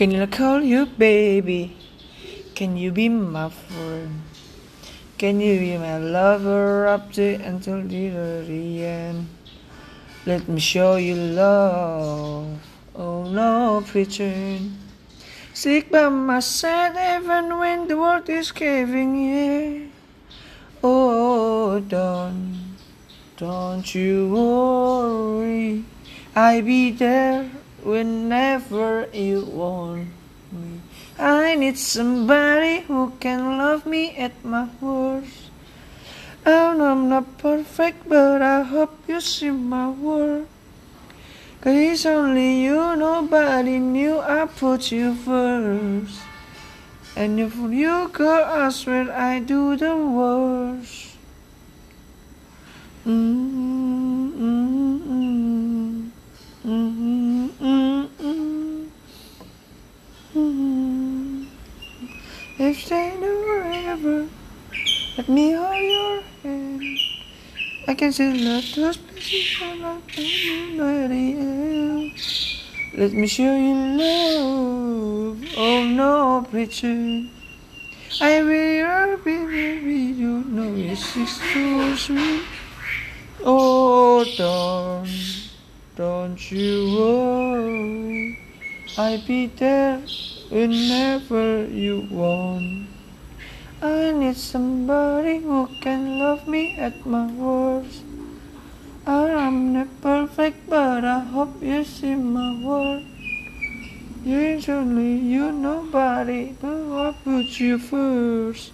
Can I call you baby? Can you be my friend? Can you be my lover up to until the end? Let me show you love. Oh no, pretend. Stick by my side even when the world is caving in. Oh, don't, don't you worry. I'll be there whenever you want me. I need somebody who can love me at my worst. Oh, and I'm not perfect, but I hope you see my worth. Cause it's only you, nobody knew I put you first. And if you girl, I swear I do the worst. Mm-mm-mm. If they never ever let me hold your hand, I can still love those places I love nobody else. Let me show you love. Oh no, preacher. I will be baby, you know it's so sweet. Oh, don't, don't you worry. I'll be there whenever you want. I need somebody who can love me at my worst. I'm not perfect, but I hope you see my worth. Usually, you nobody, but I put you first.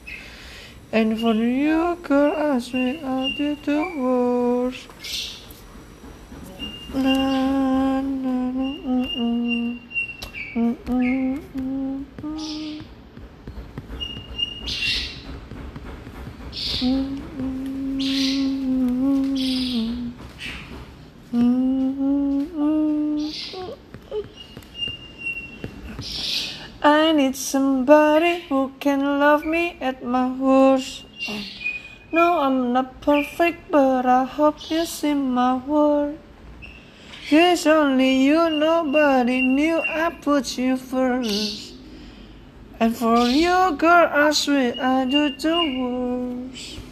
And for you, girl, I swear I did the worst. La, la, la, mm, mm. Mm, mm, mm, mm. Mm, mm, mm, mm. I need somebody who can love me at my worst. No, I'm not perfect, but I hope you see my worth. It's only you, nobody knew I put you first. And for you, girl, I swear I do the worst.